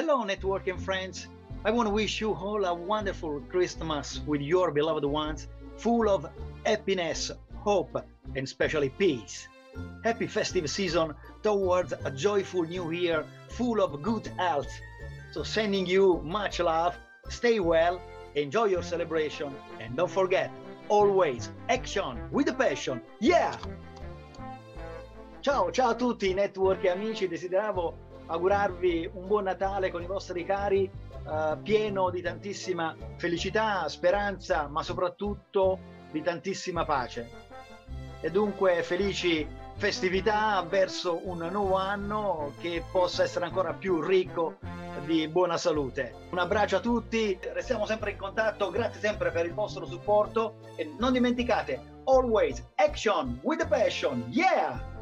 Hello, networking friends. I want to wish you all a wonderful Christmas with your beloved ones, full of happiness, hope, and especially peace. Happy festive season towards a joyful new year full of good health. So, sending you much love, stay well, enjoy your celebration, and don't forget always action with a passion. Yeah! Ciao, ciao a tutti, network e amici. Desideravo augurarvi un buon Natale con i vostri cari, eh, pieno di tantissima felicità, speranza, ma soprattutto di tantissima pace. E dunque felici festività verso un nuovo anno che possa essere ancora più ricco di buona salute. Un abbraccio a tutti, restiamo sempre in contatto, grazie sempre per il vostro supporto e non dimenticate, always action with a passion, yeah!